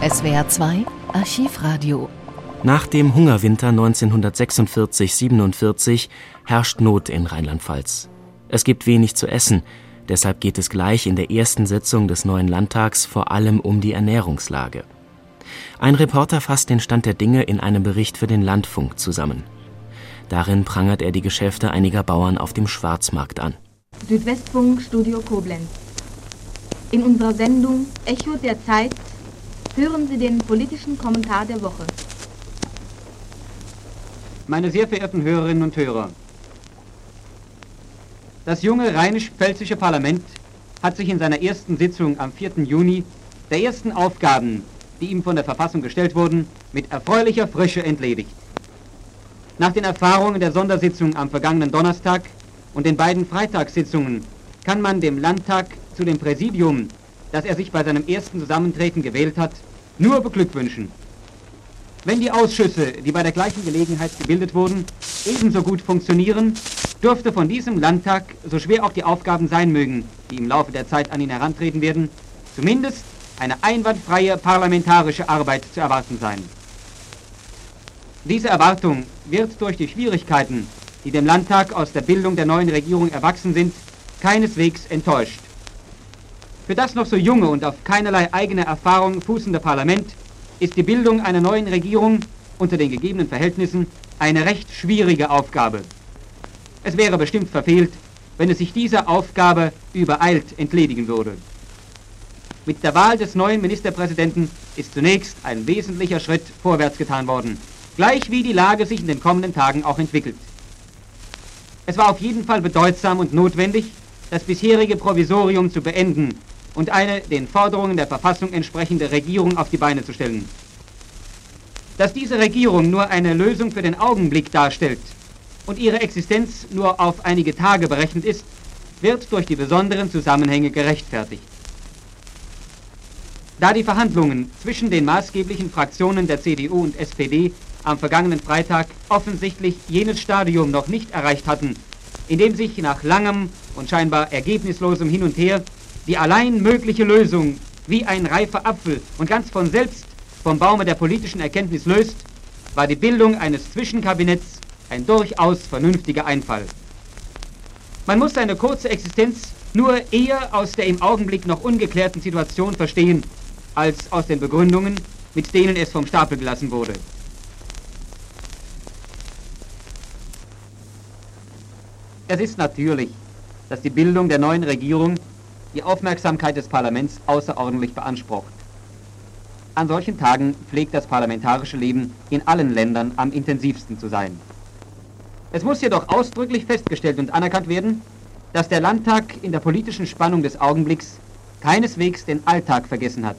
SWR 2 Archivradio. Nach dem Hungerwinter 1946-47 herrscht Not in Rheinland-Pfalz. Es gibt wenig zu essen, deshalb geht es gleich in der ersten Sitzung des neuen Landtags vor allem um die Ernährungslage. Ein Reporter fasst den Stand der Dinge in einem Bericht für den Landfunk zusammen. Darin prangert er die Geschäfte einiger Bauern auf dem Schwarzmarkt an. Südwestfunk Studio Koblenz. In unserer Sendung Echo der Zeit hören Sie den politischen Kommentar der Woche. Meine sehr verehrten Hörerinnen und Hörer, das junge rheinisch-pfälzische Parlament hat sich in seiner ersten Sitzung am 4. Juni der ersten Aufgaben, die ihm von der Verfassung gestellt wurden, mit erfreulicher Frische entledigt. Nach den Erfahrungen der Sondersitzung am vergangenen Donnerstag und den beiden Freitagssitzungen kann man dem Landtag zu dem Präsidium, das er sich bei seinem ersten Zusammentreten gewählt hat, nur beglückwünschen. Wenn die Ausschüsse, die bei der gleichen Gelegenheit gebildet wurden, ebenso gut funktionieren, dürfte von diesem Landtag, so schwer auch die Aufgaben sein mögen, die im Laufe der Zeit an ihn herantreten werden, zumindest eine einwandfreie parlamentarische Arbeit zu erwarten sein. Diese Erwartung wird durch die Schwierigkeiten, die dem Landtag aus der Bildung der neuen Regierung erwachsen sind, keineswegs enttäuscht. Für das noch so junge und auf keinerlei eigene Erfahrung fußende Parlament ist die Bildung einer neuen Regierung unter den gegebenen Verhältnissen eine recht schwierige Aufgabe. Es wäre bestimmt verfehlt, wenn es sich dieser Aufgabe übereilt entledigen würde. Mit der Wahl des neuen Ministerpräsidenten ist zunächst ein wesentlicher Schritt vorwärts getan worden, gleich wie die Lage sich in den kommenden Tagen auch entwickelt. Es war auf jeden Fall bedeutsam und notwendig, das bisherige Provisorium zu beenden und eine den Forderungen der Verfassung entsprechende Regierung auf die Beine zu stellen. Dass diese Regierung nur eine Lösung für den Augenblick darstellt und ihre Existenz nur auf einige Tage berechnet ist, wird durch die besonderen Zusammenhänge gerechtfertigt. Da die Verhandlungen zwischen den maßgeblichen Fraktionen der CDU und SPD am vergangenen Freitag offensichtlich jenes Stadium noch nicht erreicht hatten, in dem sich nach langem und scheinbar ergebnislosem Hin und Her die allein mögliche Lösung wie ein reifer Apfel und ganz von selbst vom Baume der politischen Erkenntnis löst, war die Bildung eines Zwischenkabinetts ein durchaus vernünftiger Einfall. Man muss seine kurze Existenz nur eher aus der im Augenblick noch ungeklärten Situation verstehen, als aus den Begründungen, mit denen es vom Stapel gelassen wurde. Es ist natürlich, dass die Bildung der neuen Regierung die Aufmerksamkeit des Parlaments außerordentlich beansprucht. An solchen Tagen pflegt das parlamentarische Leben in allen Ländern am intensivsten zu sein. Es muss jedoch ausdrücklich festgestellt und anerkannt werden, dass der Landtag in der politischen Spannung des Augenblicks keineswegs den Alltag vergessen hat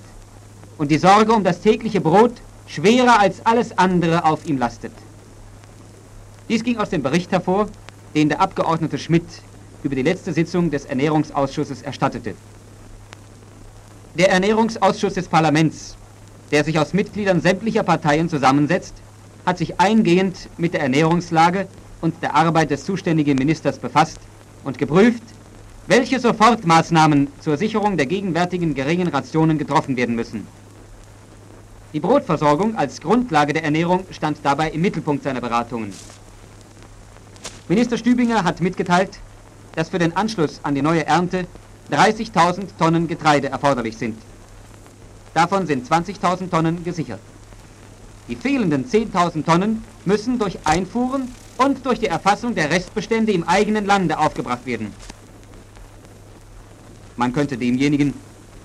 und die Sorge um das tägliche Brot schwerer als alles andere auf ihm lastet. Dies ging aus dem Bericht hervor, den der Abgeordnete Schmidt über die letzte Sitzung des Ernährungsausschusses erstattete. Der Ernährungsausschuss des Parlaments, der sich aus Mitgliedern sämtlicher Parteien zusammensetzt, hat sich eingehend mit der Ernährungslage und der Arbeit des zuständigen Ministers befasst und geprüft, welche Sofortmaßnahmen zur Sicherung der gegenwärtigen geringen Rationen getroffen werden müssen. Die Brotversorgung als Grundlage der Ernährung stand dabei im Mittelpunkt seiner Beratungen. Minister Stübinger hat mitgeteilt, dass für den Anschluss an die neue Ernte 30.000 Tonnen Getreide erforderlich sind. Davon sind 20.000 Tonnen gesichert. Die fehlenden 10.000 Tonnen müssen durch Einfuhren und durch die Erfassung der Restbestände im eigenen Lande aufgebracht werden. Man könnte demjenigen,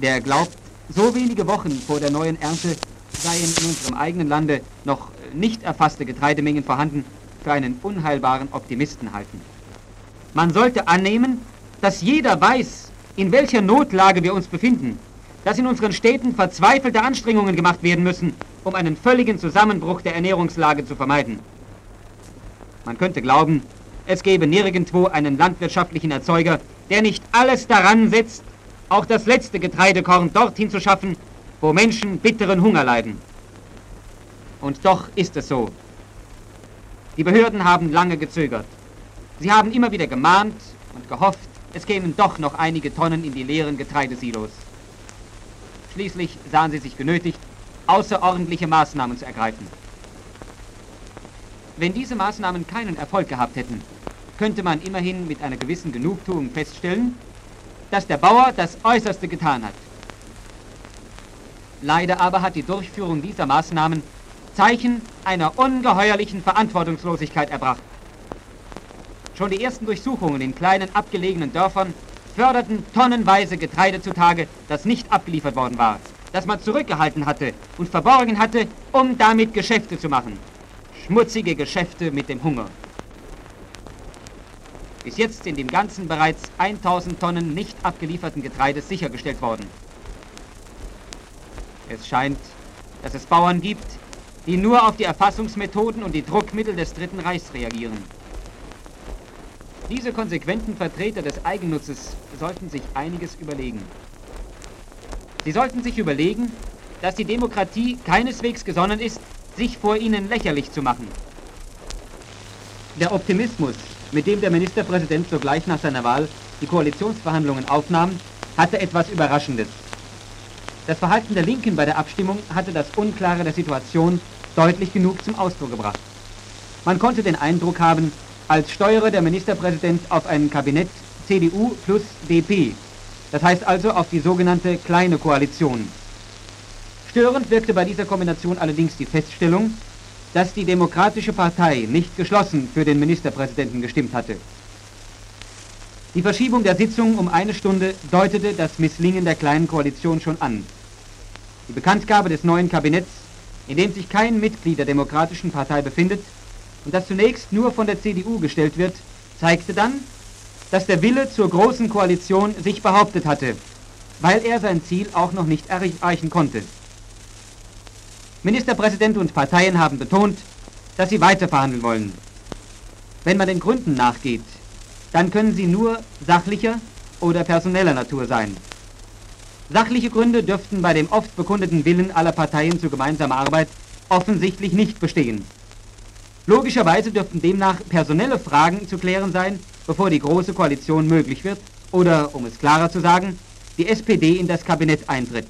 der glaubt, so wenige Wochen vor der neuen Ernte seien in unserem eigenen Lande noch nicht erfasste Getreidemengen vorhanden, für einen unheilbaren Optimisten halten. Man sollte annehmen, dass jeder weiß, in welcher Notlage wir uns befinden, dass in unseren Städten verzweifelte Anstrengungen gemacht werden müssen, um einen völligen Zusammenbruch der Ernährungslage zu vermeiden. Man könnte glauben, es gäbe nirgendwo einen landwirtschaftlichen Erzeuger, der nicht alles daran setzt, auch das letzte Getreidekorn dorthin zu schaffen, wo Menschen bitteren Hunger leiden. Und doch ist es so. Die Behörden haben lange gezögert. Sie haben immer wieder gemahnt und gehofft, es kämen doch noch einige Tonnen in die leeren Getreidesilos. Schließlich sahen sie sich genötigt, außerordentliche Maßnahmen zu ergreifen. Wenn diese Maßnahmen keinen Erfolg gehabt hätten, könnte man immerhin mit einer gewissen Genugtuung feststellen, dass der Bauer das Äußerste getan hat. Leider aber hat die Durchführung dieser Maßnahmen Zeichen einer ungeheuerlichen Verantwortungslosigkeit erbracht. Schon die ersten Durchsuchungen in kleinen abgelegenen Dörfern förderten tonnenweise Getreide zutage, das nicht abgeliefert worden war, das man zurückgehalten hatte und verborgen hatte, um damit Geschäfte zu machen. Schmutzige Geschäfte mit dem Hunger. Bis jetzt sind im Ganzen bereits 1000 Tonnen nicht abgelieferten Getreides sichergestellt worden. Es scheint, dass es Bauern gibt, die nur auf die Erfassungsmethoden und die Druckmittel des Dritten Reichs reagieren. Diese konsequenten Vertreter des Eigennutzes sollten sich einiges überlegen. Sie sollten sich überlegen, dass die Demokratie keineswegs gesonnen ist, sich vor ihnen lächerlich zu machen. Der Optimismus, mit dem der Ministerpräsident sogleich nach seiner Wahl die Koalitionsverhandlungen aufnahm, hatte etwas Überraschendes. Das Verhalten der Linken bei der Abstimmung hatte das Unklare der Situation deutlich genug zum Ausdruck gebracht. Man konnte den Eindruck haben, als steuere der Ministerpräsident auf ein Kabinett CDU plus DP, das heißt also auf die sogenannte Kleine Koalition. Störend wirkte bei dieser Kombination allerdings die Feststellung, dass die Demokratische Partei nicht geschlossen für den Ministerpräsidenten gestimmt hatte. Die Verschiebung der Sitzung um eine Stunde deutete das Misslingen der Kleinen Koalition schon an. Die Bekanntgabe des neuen Kabinetts, in dem sich kein Mitglied der Demokratischen Partei befindet und das zunächst nur von der CDU gestellt wird, zeigte dann, dass der Wille zur großen Koalition sich behauptet hatte, weil er sein Ziel auch noch nicht erreichen konnte. Ministerpräsident und Parteien haben betont, dass sie weiter verhandeln wollen. Wenn man den Gründen nachgeht, dann können sie nur sachlicher oder personeller Natur sein. Sachliche Gründe dürften bei dem oft bekundeten Willen aller Parteien zu gemeinsamer Arbeit offensichtlich nicht bestehen. Logischerweise dürften demnach personelle Fragen zu klären sein, bevor die Große Koalition möglich wird oder, um es klarer zu sagen, die SPD in das Kabinett eintritt.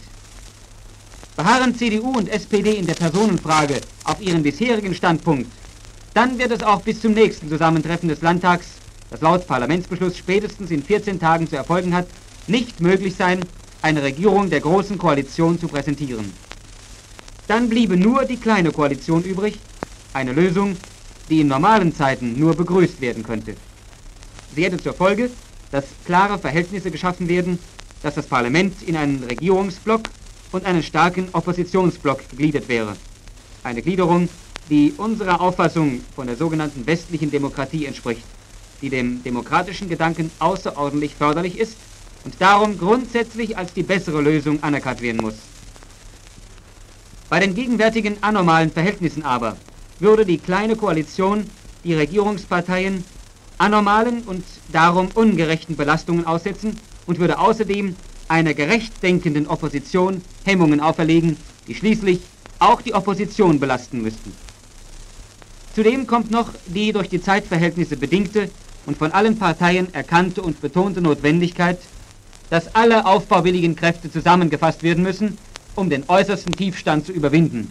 Beharren CDU und SPD in der Personenfrage auf ihren bisherigen Standpunkt, dann wird es auch bis zum nächsten Zusammentreffen des Landtags, das laut Parlamentsbeschluss spätestens in 14 Tagen zu erfolgen hat, nicht möglich sein, eine Regierung der Großen Koalition zu präsentieren. Dann bliebe nur die kleine Koalition übrig, eine Lösung, die in normalen Zeiten nur begrüßt werden könnte. Sie hätte zur Folge, dass klare Verhältnisse geschaffen werden, dass das Parlament in einen Regierungsblock und einen starken Oppositionsblock gegliedert wäre. Eine Gliederung, die unserer Auffassung von der sogenannten westlichen Demokratie entspricht, die dem demokratischen Gedanken außerordentlich förderlich ist und darum grundsätzlich als die bessere Lösung anerkannt werden muss. Bei den gegenwärtigen anormalen Verhältnissen aber würde die kleine Koalition die Regierungsparteien anormalen und darum ungerechten Belastungen aussetzen und würde außerdem einer gerecht denkenden Opposition Hemmungen auferlegen, die schließlich auch die Opposition belasten müssten. Zudem kommt noch die durch die Zeitverhältnisse bedingte und von allen Parteien erkannte und betonte Notwendigkeit dass alle aufbauwilligen Kräfte zusammengefasst werden müssen, um den äußersten Tiefstand zu überwinden.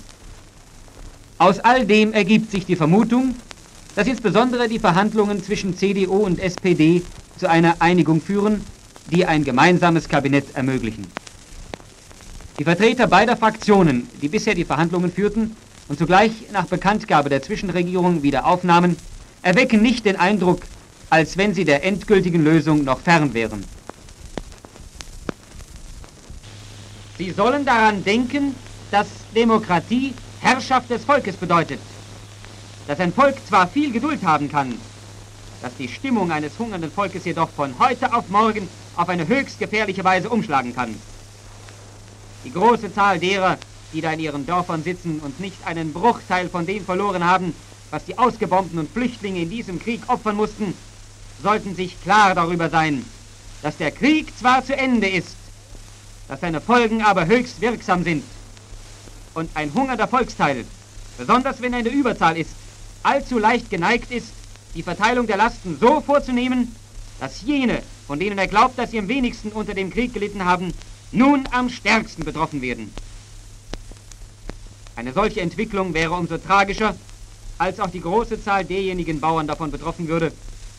Aus all dem ergibt sich die Vermutung, dass insbesondere die Verhandlungen zwischen CDU und SPD zu einer Einigung führen, die ein gemeinsames Kabinett ermöglichen. Die Vertreter beider Fraktionen, die bisher die Verhandlungen führten und zugleich nach Bekanntgabe der Zwischenregierung wieder aufnahmen, erwecken nicht den Eindruck, als wenn sie der endgültigen Lösung noch fern wären. Sie sollen daran denken, dass Demokratie Herrschaft des Volkes bedeutet. Dass ein Volk zwar viel Geduld haben kann, dass die Stimmung eines hungernden Volkes jedoch von heute auf morgen auf eine höchst gefährliche Weise umschlagen kann. Die große Zahl derer, die da in ihren Dörfern sitzen und nicht einen Bruchteil von dem verloren haben, was die Ausgebombten und Flüchtlinge in diesem Krieg opfern mussten, sollten sich klar darüber sein, dass der Krieg zwar zu Ende ist, dass seine Folgen aber höchst wirksam sind. Und ein hungernder Volksteil, besonders wenn er in der Überzahl ist, allzu leicht geneigt ist, die Verteilung der Lasten so vorzunehmen, dass jene, von denen er glaubt, dass sie am wenigsten unter dem Krieg gelitten haben, nun am stärksten betroffen werden. Eine solche Entwicklung wäre umso tragischer, als auch die große Zahl derjenigen Bauern davon betroffen würde,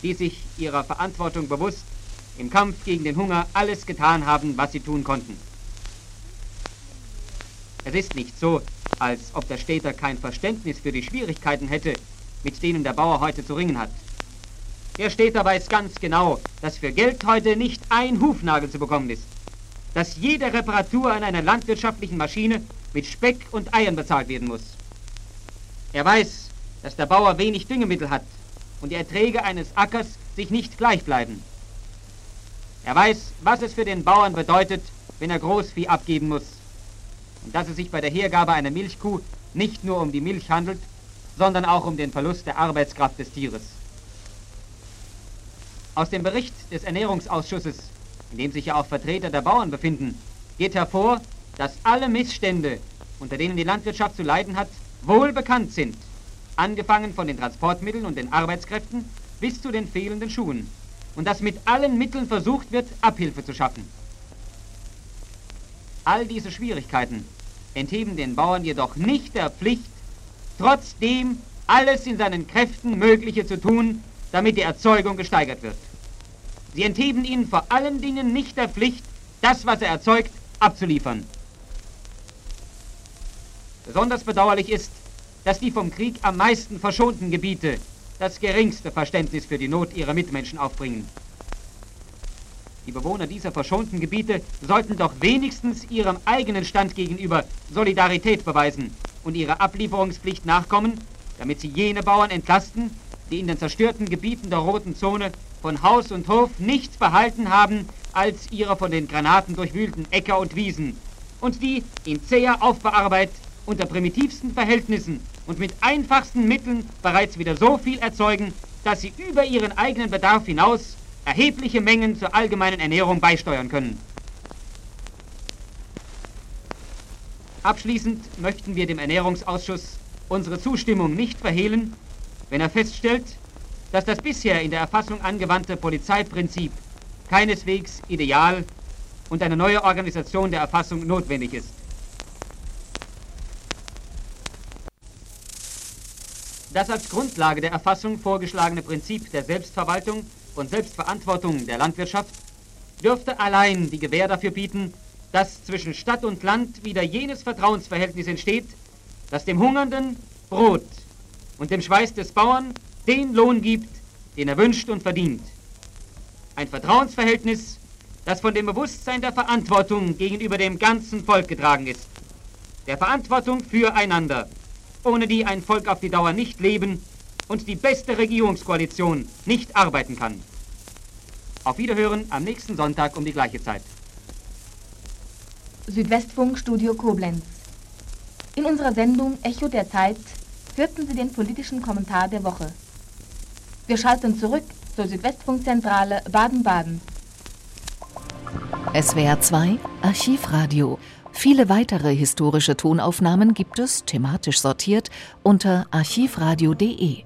die sich ihrer Verantwortung bewusst im Kampf gegen den Hunger alles getan haben, was sie tun konnten. Es ist nicht so, als ob der Städter kein Verständnis für die Schwierigkeiten hätte, mit denen der Bauer heute zu ringen hat. Der Städter weiß ganz genau, dass für Geld heute nicht ein Hufnagel zu bekommen ist, dass jede Reparatur an einer landwirtschaftlichen Maschine mit Speck und Eiern bezahlt werden muss. Er weiß, dass der Bauer wenig Düngemittel hat und die Erträge eines Ackers sich nicht gleich bleiben. Er weiß, was es für den Bauern bedeutet, wenn er Großvieh abgeben muss. Und dass es sich bei der Hergabe einer Milchkuh nicht nur um die Milch handelt, sondern auch um den Verlust der Arbeitskraft des Tieres. Aus dem Bericht des Ernährungsausschusses, in dem sich ja auch Vertreter der Bauern befinden, geht hervor, dass alle Missstände, unter denen die Landwirtschaft zu leiden hat, wohl bekannt sind, angefangen von den Transportmitteln und den Arbeitskräften bis zu den fehlenden Schuhen, und dass mit allen Mitteln versucht wird, Abhilfe zu schaffen. All diese Schwierigkeiten entheben den Bauern jedoch nicht der Pflicht, trotzdem alles in seinen Kräften Mögliche zu tun, damit die Erzeugung gesteigert wird. Sie entheben ihn vor allen Dingen nicht der Pflicht, das, was er erzeugt, abzuliefern. Besonders bedauerlich ist, dass die vom Krieg am meisten verschonten Gebiete das geringste Verständnis für die Not ihrer Mitmenschen aufbringen. Die Bewohner dieser verschonten Gebiete sollten doch wenigstens ihrem eigenen Stand gegenüber Solidarität beweisen und ihrer Ablieferungspflicht nachkommen, damit sie jene Bauern entlasten, die in den zerstörten Gebieten der Roten Zone von Haus und Hof nichts behalten haben als ihre von den Granaten durchwühlten Äcker und Wiesen und die in zäher Aufbearbeit unter primitivsten Verhältnissen und mit einfachsten Mitteln bereits wieder so viel erzeugen, dass sie über ihren eigenen Bedarf hinaus erhebliche Mengen zur allgemeinen Ernährung beisteuern können. Abschließend möchten wir dem Ernährungsausschuss unsere Zustimmung nicht verhehlen, wenn er feststellt, dass das bisher in der Erfassung angewandte Polizeiprinzip keineswegs ideal und eine neue Organisation der Erfassung notwendig ist. Das als Grundlage der Erfassung vorgeschlagene Prinzip der Selbstverwaltung und Selbstverantwortung der Landwirtschaft dürfte allein die Gewähr dafür bieten, dass zwischen Stadt und Land wieder jenes Vertrauensverhältnis entsteht, das dem Hungernden Brot und dem Schweiß des Bauern den Lohn gibt, den er wünscht und verdient. Ein Vertrauensverhältnis, das von dem Bewusstsein der Verantwortung gegenüber dem ganzen Volk getragen ist. Der Verantwortung füreinander, ohne die ein Volk auf die Dauer nicht leben und die beste Regierungskoalition nicht arbeiten kann. Auf Wiederhören am nächsten Sonntag um die gleiche Zeit. Südwestfunk Studio Koblenz. In unserer Sendung Echo der Zeit hörten Sie den politischen Kommentar der Woche. Wir schalten zurück zur Südwestfunkzentrale Baden-Baden. SWR 2 Archivradio. Viele weitere historische Tonaufnahmen gibt es, thematisch sortiert, unter archivradio.de.